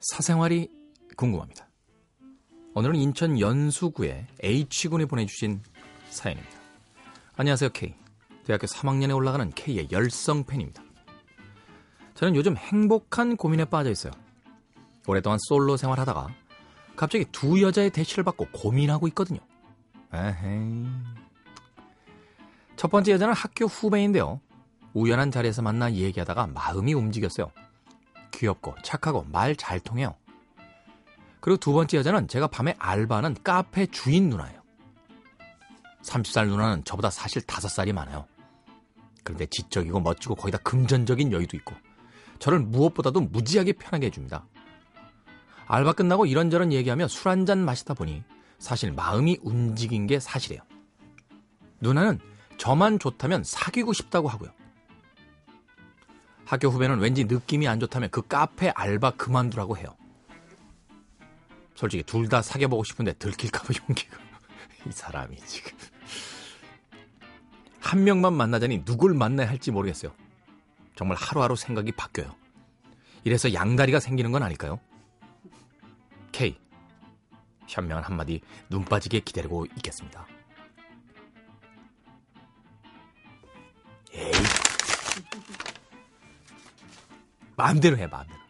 사생활이 궁금합니다. 오늘은 인천 연수구의 H군이 보내주신 사연입니다. 안녕하세요, K. 대학교 3학년에 올라가는 K의 열성 팬입니다. 저는 요즘 행복한 고민에 빠져 있어요. 오랫동안 솔로 생활하다가 갑자기 두 여자의 대시를 받고 고민하고 있거든요. 에헤이. 첫 번째 여자는 학교 후배인데요. 우연한 자리에서 만나 얘기하다가 마음이 움직였어요. 귀엽고 착하고 말 잘 통해요. 그리고 두 번째 여자는 제가 밤에 알바하는 카페 주인 누나예요. 30살 누나는 저보다 사실 5살이 많아요. 그런데 지적이고 멋지고 거기다 금전적인 여유도 있고 저를 무엇보다도 무지하게 편하게 해줍니다. 알바 끝나고 이런저런 얘기하며 술 한 잔 마시다 보니 사실 마음이 움직인 게 사실이에요. 누나는 저만 좋다면 사귀고 싶다고 하고요. 학교 후배는 왠지 느낌이 안 좋다면 그 카페 알바 그만두라고 해요. 솔직히 둘 다 사귀어보고 싶은데 들킬까봐 용기가. 이 사람이 지금. 한 명만 만나자니 누굴 만나야 할지 모르겠어요. 정말 하루하루 생각이 바뀌어요. 이래서 양다리가 생기는 건 아닐까요? K. 현명한 한마디 눈 빠지게 기다리고 있겠습니다. 마음대로 해, 마음대로.